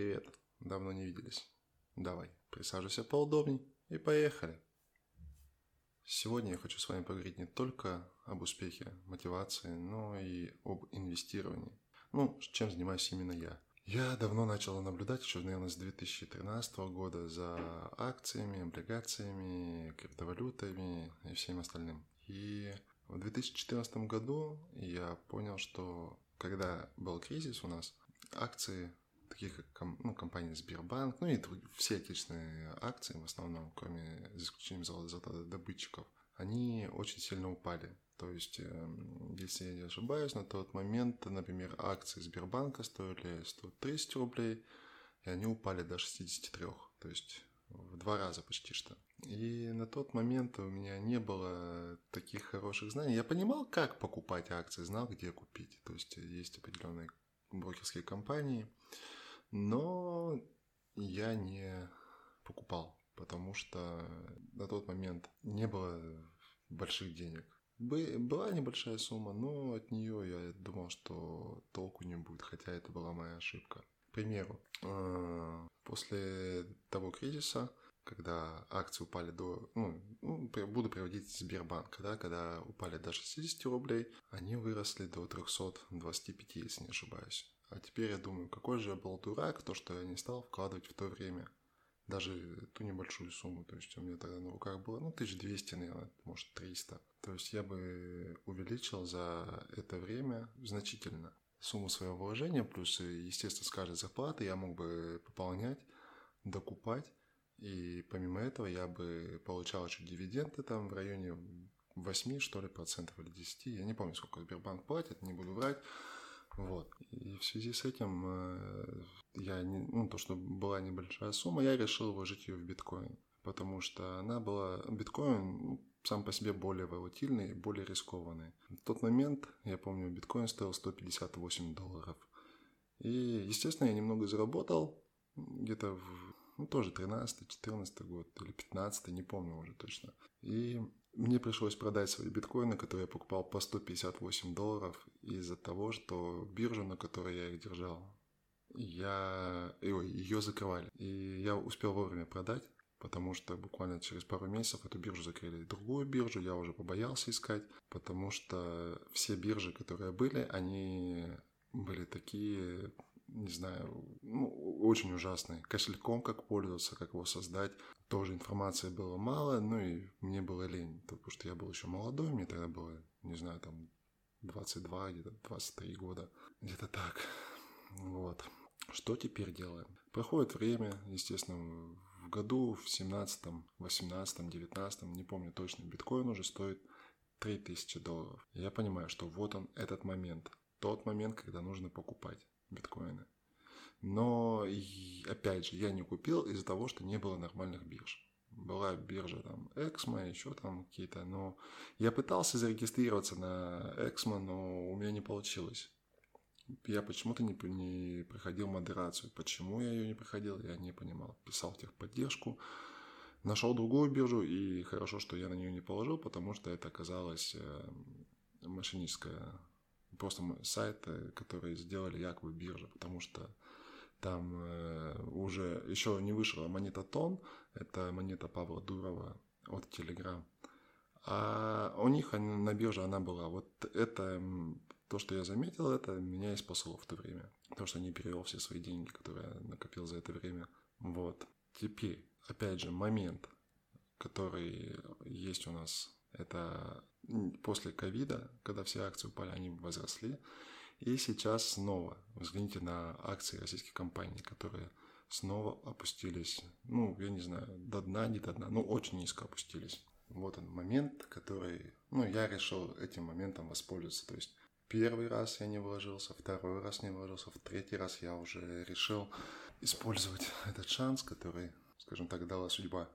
привет. Давно не виделись. Давай, присаживайся поудобней и поехали. Сегодня я хочу с вами поговорить не только об успехе, мотивации, но и об инвестировании. Ну, чем занимаюсь именно я. Я давно начал наблюдать, еще, наверное, с 2013 года за акциями, облигациями, криптовалютами и всем остальным. И в 2014 году я понял, что когда был кризис у нас, акции таких как ну, компания Сбербанк, ну и все отечественные акции в основном, кроме за исключением золотодобытчиков, они очень сильно упали. То есть, эм, если я не ошибаюсь, на тот момент, например, акции Сбербанка стоили 130 рублей, и они упали до 63. То есть в два раза почти что. И на тот момент у меня не было таких хороших знаний. Я понимал, как покупать акции, знал, где купить. То есть есть определенные брокерские компании, но я не покупал, потому что на тот момент не было больших денег. Была небольшая сумма, но от нее я думал, что толку не будет, хотя это была моя ошибка. К примеру, э, после того кризиса, когда акции упали до... Ну, ну буду приводить Сбербанк, да, когда упали до 60 рублей, они выросли до 325, если не ошибаюсь. А теперь я думаю, какой же я был дурак, то, что я не стал вкладывать в то время даже ту небольшую сумму. То есть у меня тогда на руках было, ну, 1200, наверное, может, 300. То есть я бы увеличил за это время значительно сумму своего вложения, плюс, естественно, с каждой зарплаты я мог бы пополнять, докупать. И помимо этого я бы получал еще дивиденды там в районе 8, что ли, процентов или 10. Я не помню, сколько Сбербанк платит, не буду врать. Вот. И в связи с этим э, я, не, ну, то, что была небольшая сумма, я решил вложить ее в биткоин. Потому что она была, биткоин сам по себе более волатильный и более рискованный. В тот момент, я помню, биткоин стоил 158 долларов. И, естественно, я немного заработал, где-то в, ну, тоже 13-14 год или 15 не помню уже точно. И мне пришлось продать свои биткоины, которые я покупал по 158 долларов из-за того, что биржа, на которой я их держал, я... Ой, ее закрывали. И я успел вовремя продать, потому что буквально через пару месяцев эту биржу закрыли. Другую биржу я уже побоялся искать, потому что все биржи, которые были, они были такие не знаю, ну, очень ужасный. Кошельком как пользоваться, как его создать. Тоже информации было мало, ну и мне было лень, потому что я был еще молодой, мне тогда было, не знаю, там 22, где-то 23 года, где-то так. Вот. Что теперь делаем? Проходит время, естественно, в году, в 17, 18, 19, не помню точно, биткоин уже стоит 3000 долларов. Я понимаю, что вот он, этот момент, тот момент, когда нужно покупать биткоины. Но, опять же, я не купил из-за того, что не было нормальных бирж. Была биржа там Эксмо, еще там какие-то, но я пытался зарегистрироваться на Эксмо, но у меня не получилось. Я почему-то не, не проходил модерацию. Почему я ее не проходил, я не понимал. Писал техподдержку, нашел другую биржу, и хорошо, что я на нее не положил, потому что это оказалось э, мошенническая просто сайт, который сделали якобы биржа, потому что там э, уже еще не вышла монета Тон, это монета Павла Дурова от Telegram. А у них на бирже она была. Вот это, то, что я заметил, это меня и спасло в то время. То, что не перевел все свои деньги, которые я накопил за это время. Вот. Теперь, опять же, момент, который есть у нас, это после ковида, когда все акции упали, они возросли. И сейчас снова взгляните на акции российских компаний, которые снова опустились, ну, я не знаю, до дна, не до дна, ну, очень низко опустились. Вот он момент, который, ну, я решил этим моментом воспользоваться. То есть первый раз я не вложился, второй раз не вложился, в третий раз я уже решил использовать этот шанс, который, скажем так, дала судьба.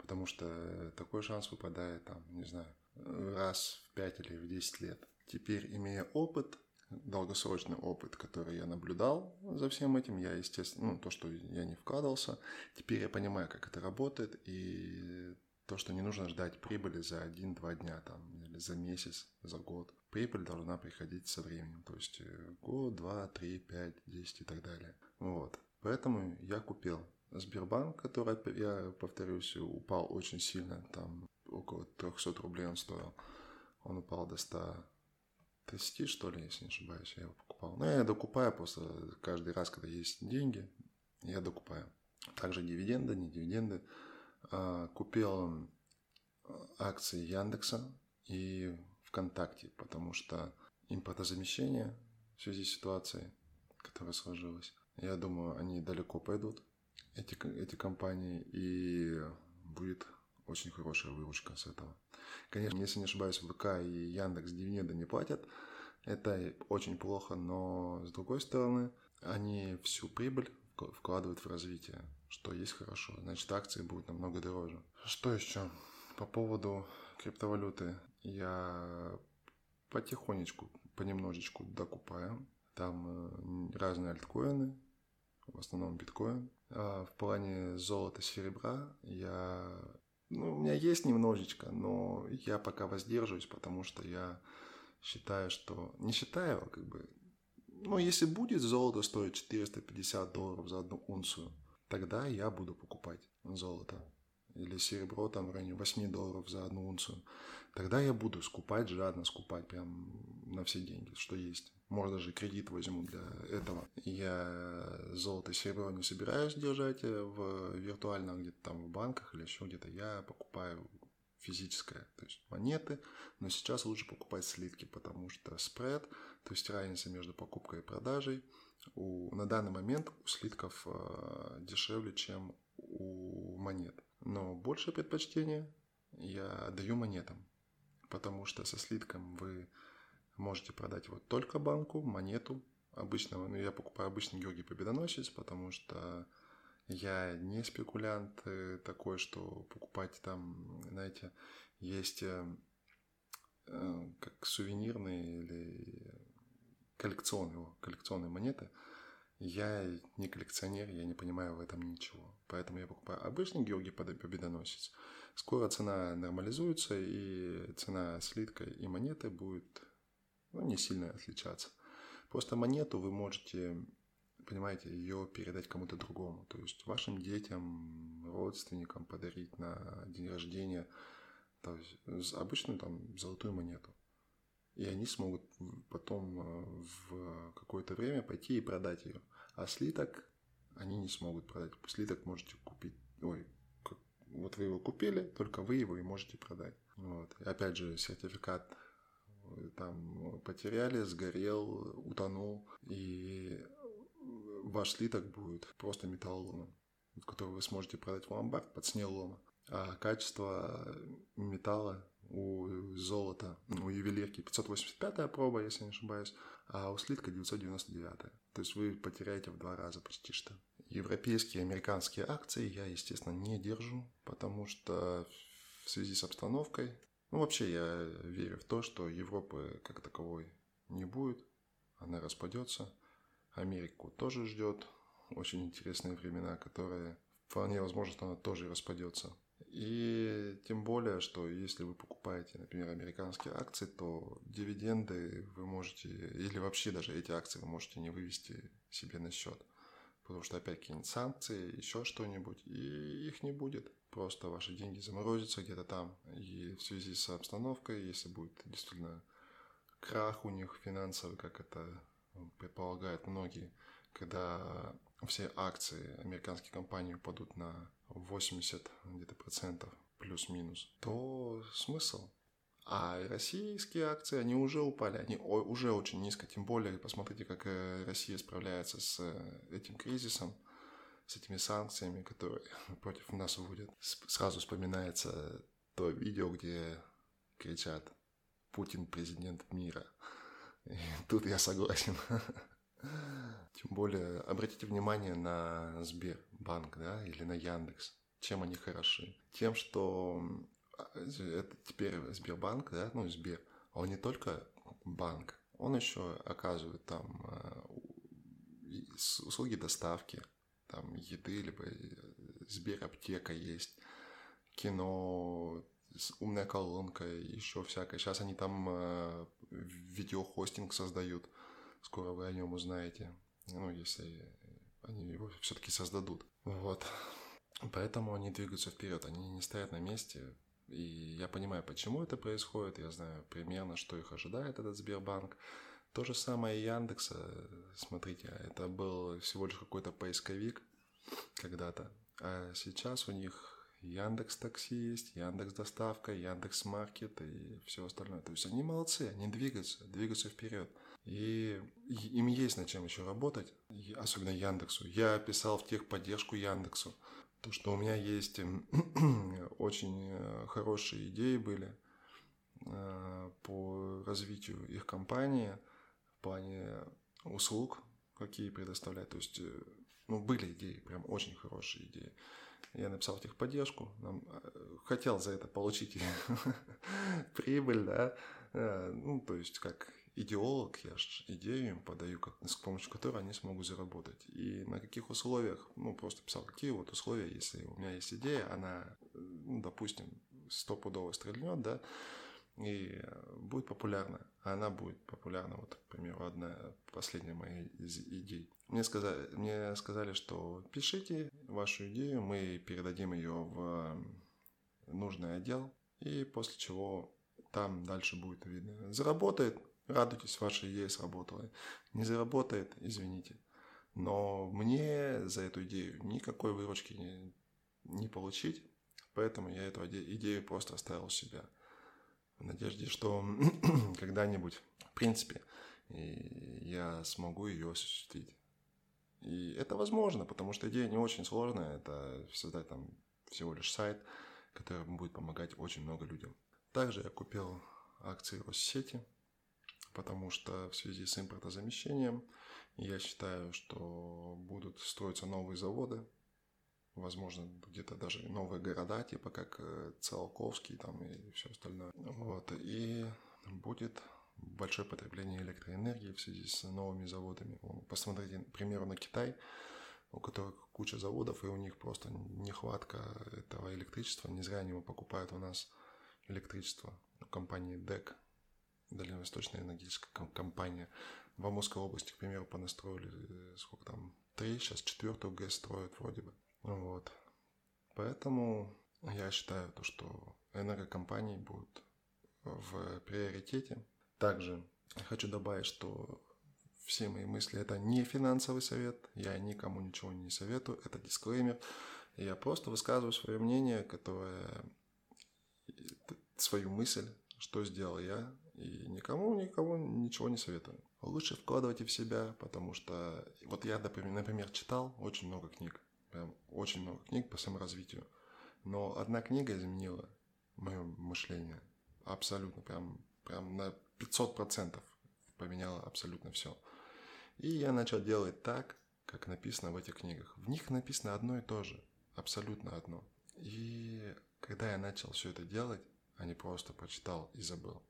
Потому что такой шанс выпадает там, не знаю, раз в 5 или в 10 лет. Теперь, имея опыт, долгосрочный опыт, который я наблюдал за всем этим, я, естественно, ну, то, что я не вкладывался, теперь я понимаю, как это работает, и то, что не нужно ждать прибыли за один-два дня, там, или за месяц, за год. Прибыль должна приходить со временем, то есть э, год, два, три, пять, десять и так далее. Вот. Поэтому я купил Сбербанк, который, я повторюсь, упал очень сильно, там около 300 рублей он стоил. Он упал до 130, что ли, если не ошибаюсь, я его покупал. Но я докупаю просто каждый раз, когда есть деньги, я докупаю. Также дивиденды, не дивиденды. А, купил акции Яндекса и ВКонтакте, потому что импортозамещение в связи с ситуацией, которая сложилась, я думаю, они далеко пойдут, эти, эти компании, и будет очень хорошая выручка с этого. Конечно, если не ошибаюсь, ВК и Яндекс дивиденды не платят. Это очень плохо, но с другой стороны, они всю прибыль вкладывают в развитие, что есть хорошо. Значит, акции будут намного дороже. Что еще? По поводу криптовалюты я потихонечку, понемножечку докупаю. Там э, разные альткоины, в основном биткоин. А в плане золота, серебра я... Ну, у меня есть немножечко, но я пока воздерживаюсь, потому что я считаю, что... Не считаю, а как бы... Ну, если будет золото стоить 450 долларов за одну унцию, тогда я буду покупать золото. Или серебро там в районе 8 долларов за одну унцию. Тогда я буду скупать, жадно скупать прям на все деньги, что есть. Может, даже кредит возьму для этого. Я золото и серебро не собираюсь держать э, в виртуальном где-то там в банках или еще где-то. Я покупаю физическое, то есть монеты, но сейчас лучше покупать слитки, потому что спред, то есть разница между покупкой и продажей, у, на данный момент у слитков э, дешевле, чем у монет. Но большее предпочтение я даю монетам, потому что со слитком вы можете продать вот только банку, монету обычного. Ну, я покупаю обычный Георгий Победоносец, потому что я не спекулянт э, такой, что покупать там, знаете, есть э, э, как сувенирные или коллекционные, коллекционные монеты. Я не коллекционер, я не понимаю в этом ничего. Поэтому я покупаю обычный Георгий Победоносец. Скоро цена нормализуется, и цена слитка и монеты будет ну, не сильно отличаться. Просто монету вы можете, понимаете, ее передать кому-то другому. То есть вашим детям, родственникам подарить на день рождения то есть, обычную там золотую монету. И они смогут потом э, в какое-то время пойти и продать ее. А слиток они не смогут продать. Слиток можете купить. Ой, вот вы его купили, только вы его и можете продать. Вот. И опять же, сертификат там потеряли, сгорел, утонул, и ваш слиток будет просто металлоломом, который вы сможете продать в ломбард под снеллома. А качество металла у золота, у ювелирки 585 проба, если не ошибаюсь, а у слитка 999. То есть вы потеряете в два раза почти что. Европейские, американские акции я, естественно, не держу, потому что в связи с обстановкой ну, вообще я верю в то, что Европы как таковой не будет, она распадется. Америку тоже ждет очень интересные времена, которые вполне возможно, что она тоже распадется. И тем более, что если вы покупаете, например, американские акции, то дивиденды вы можете, или вообще даже эти акции вы можете не вывести себе на счет. Потому что опять какие-нибудь санкции, еще что-нибудь, и их не будет просто ваши деньги заморозятся где-то там. И в связи с обстановкой, если будет действительно крах у них финансовый, как это предполагают многие, когда все акции американских компаний упадут на 80 где-то процентов плюс-минус, то смысл? А российские акции, они уже упали, они уже очень низко, тем более посмотрите, как э, Россия справляется с э, этим кризисом – с этими санкциями, которые против нас вводят. Сразу вспоминается то видео, где кричат «Путин президент мира». И тут я согласен. Тем более, обратите внимание на Сбербанк, да, или на Яндекс. Чем они хороши? Тем, что это теперь Сбербанк, да, ну, Сбер, он не только банк, он еще оказывает там а, услуги доставки, там еды, либо э, Сбераптека есть, кино, умная колонка, еще всякое. Сейчас они там э, видеохостинг создают, скоро вы о нем узнаете, ну, если они его все-таки создадут. Вот. Поэтому они двигаются вперед, они не стоят на месте. И я понимаю, почему это происходит, я знаю примерно, что их ожидает этот Сбербанк. То же самое и Яндекса. Смотрите, это был всего лишь какой-то поисковик когда-то. А сейчас у них Яндекс Такси есть, Яндекс Доставка, Яндекс Маркет и все остальное. То есть они молодцы, они двигаются, двигаются вперед. И им есть над чем еще работать, особенно Яндексу. Я писал в техподдержку Яндексу, то, что у меня есть очень э, хорошие идеи были э, по развитию их компании в плане услуг, какие предоставляют. То есть, э, ну, были идеи, прям очень хорошие идеи. Я написал в техподдержку, нам, хотел за это получить прибыль, да, ну, то есть как идеолог, я же идею им подаю, как, с помощью которой они смогут заработать. И на каких условиях, ну, просто писал, какие вот условия, если у меня есть идея, она, ну, допустим, стопудово стрельнет, да, и будет популярна. Она будет популярна, вот, к примеру, одна последняя моя из идей. Мне сказали, мне сказали, что пишите вашу идею, мы передадим ее в нужный отдел, и после чего там дальше будет видно. Заработает, Радуйтесь, ваша идея сработала. Не заработает, извините. Но мне за эту идею никакой выручки не, не получить, поэтому я эту идею просто оставил у себя. В надежде, что когда-нибудь, в принципе, я смогу ее осуществить. И это возможно, потому что идея не очень сложная. Это создать там всего лишь сайт, который будет помогать очень много людям. Также я купил акции Россети – потому что в связи с импортозамещением я считаю, что будут строиться новые заводы, возможно, где-то даже новые города, типа как э, Циолковский там и все остальное. Вот. И будет большое потребление электроэнергии в связи с новыми заводами. Посмотрите, к примеру, на Китай, у которых куча заводов, и у них просто нехватка этого электричества. Не зря они покупают у нас электричество у компании DEC, Дальневосточная энергетическая компания. В Амурской области, к примеру, понастроили, э, сколько там, три, сейчас четвертую ГЭС строят вроде бы. Вот. Поэтому я считаю, то, что энергокомпании будут в приоритете. Также хочу добавить, что все мои мысли это не финансовый совет, я никому ничего не советую, это дисклеймер. Я просто высказываю свое мнение, которое свою мысль, что сделал я, и никому, никому ничего не советую. Лучше вкладывайте в себя, потому что вот я, например, читал очень много книг, прям очень много книг по саморазвитию. Но одна книга изменила мое мышление абсолютно, прям, прям на 500% поменяла абсолютно все. И я начал делать так, как написано в этих книгах. В них написано одно и то же, абсолютно одно. И когда я начал все это делать, а не просто прочитал и забыл,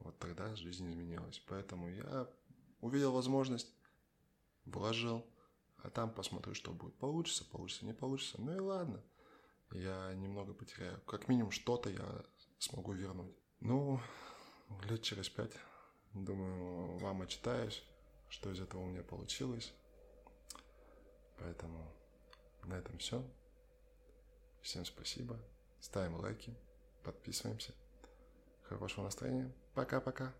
вот тогда жизнь изменилась. Поэтому я увидел возможность, вложил, а там посмотрю, что будет. Получится, получится, не получится. Ну и ладно. Я немного потеряю. Как минимум что-то я смогу вернуть. Ну, лет через пять, думаю, вам отчитаюсь, что из этого у меня получилось. Поэтому на этом все. Всем спасибо. Ставим лайки, подписываемся. Хорошего настроения. Пока-пока.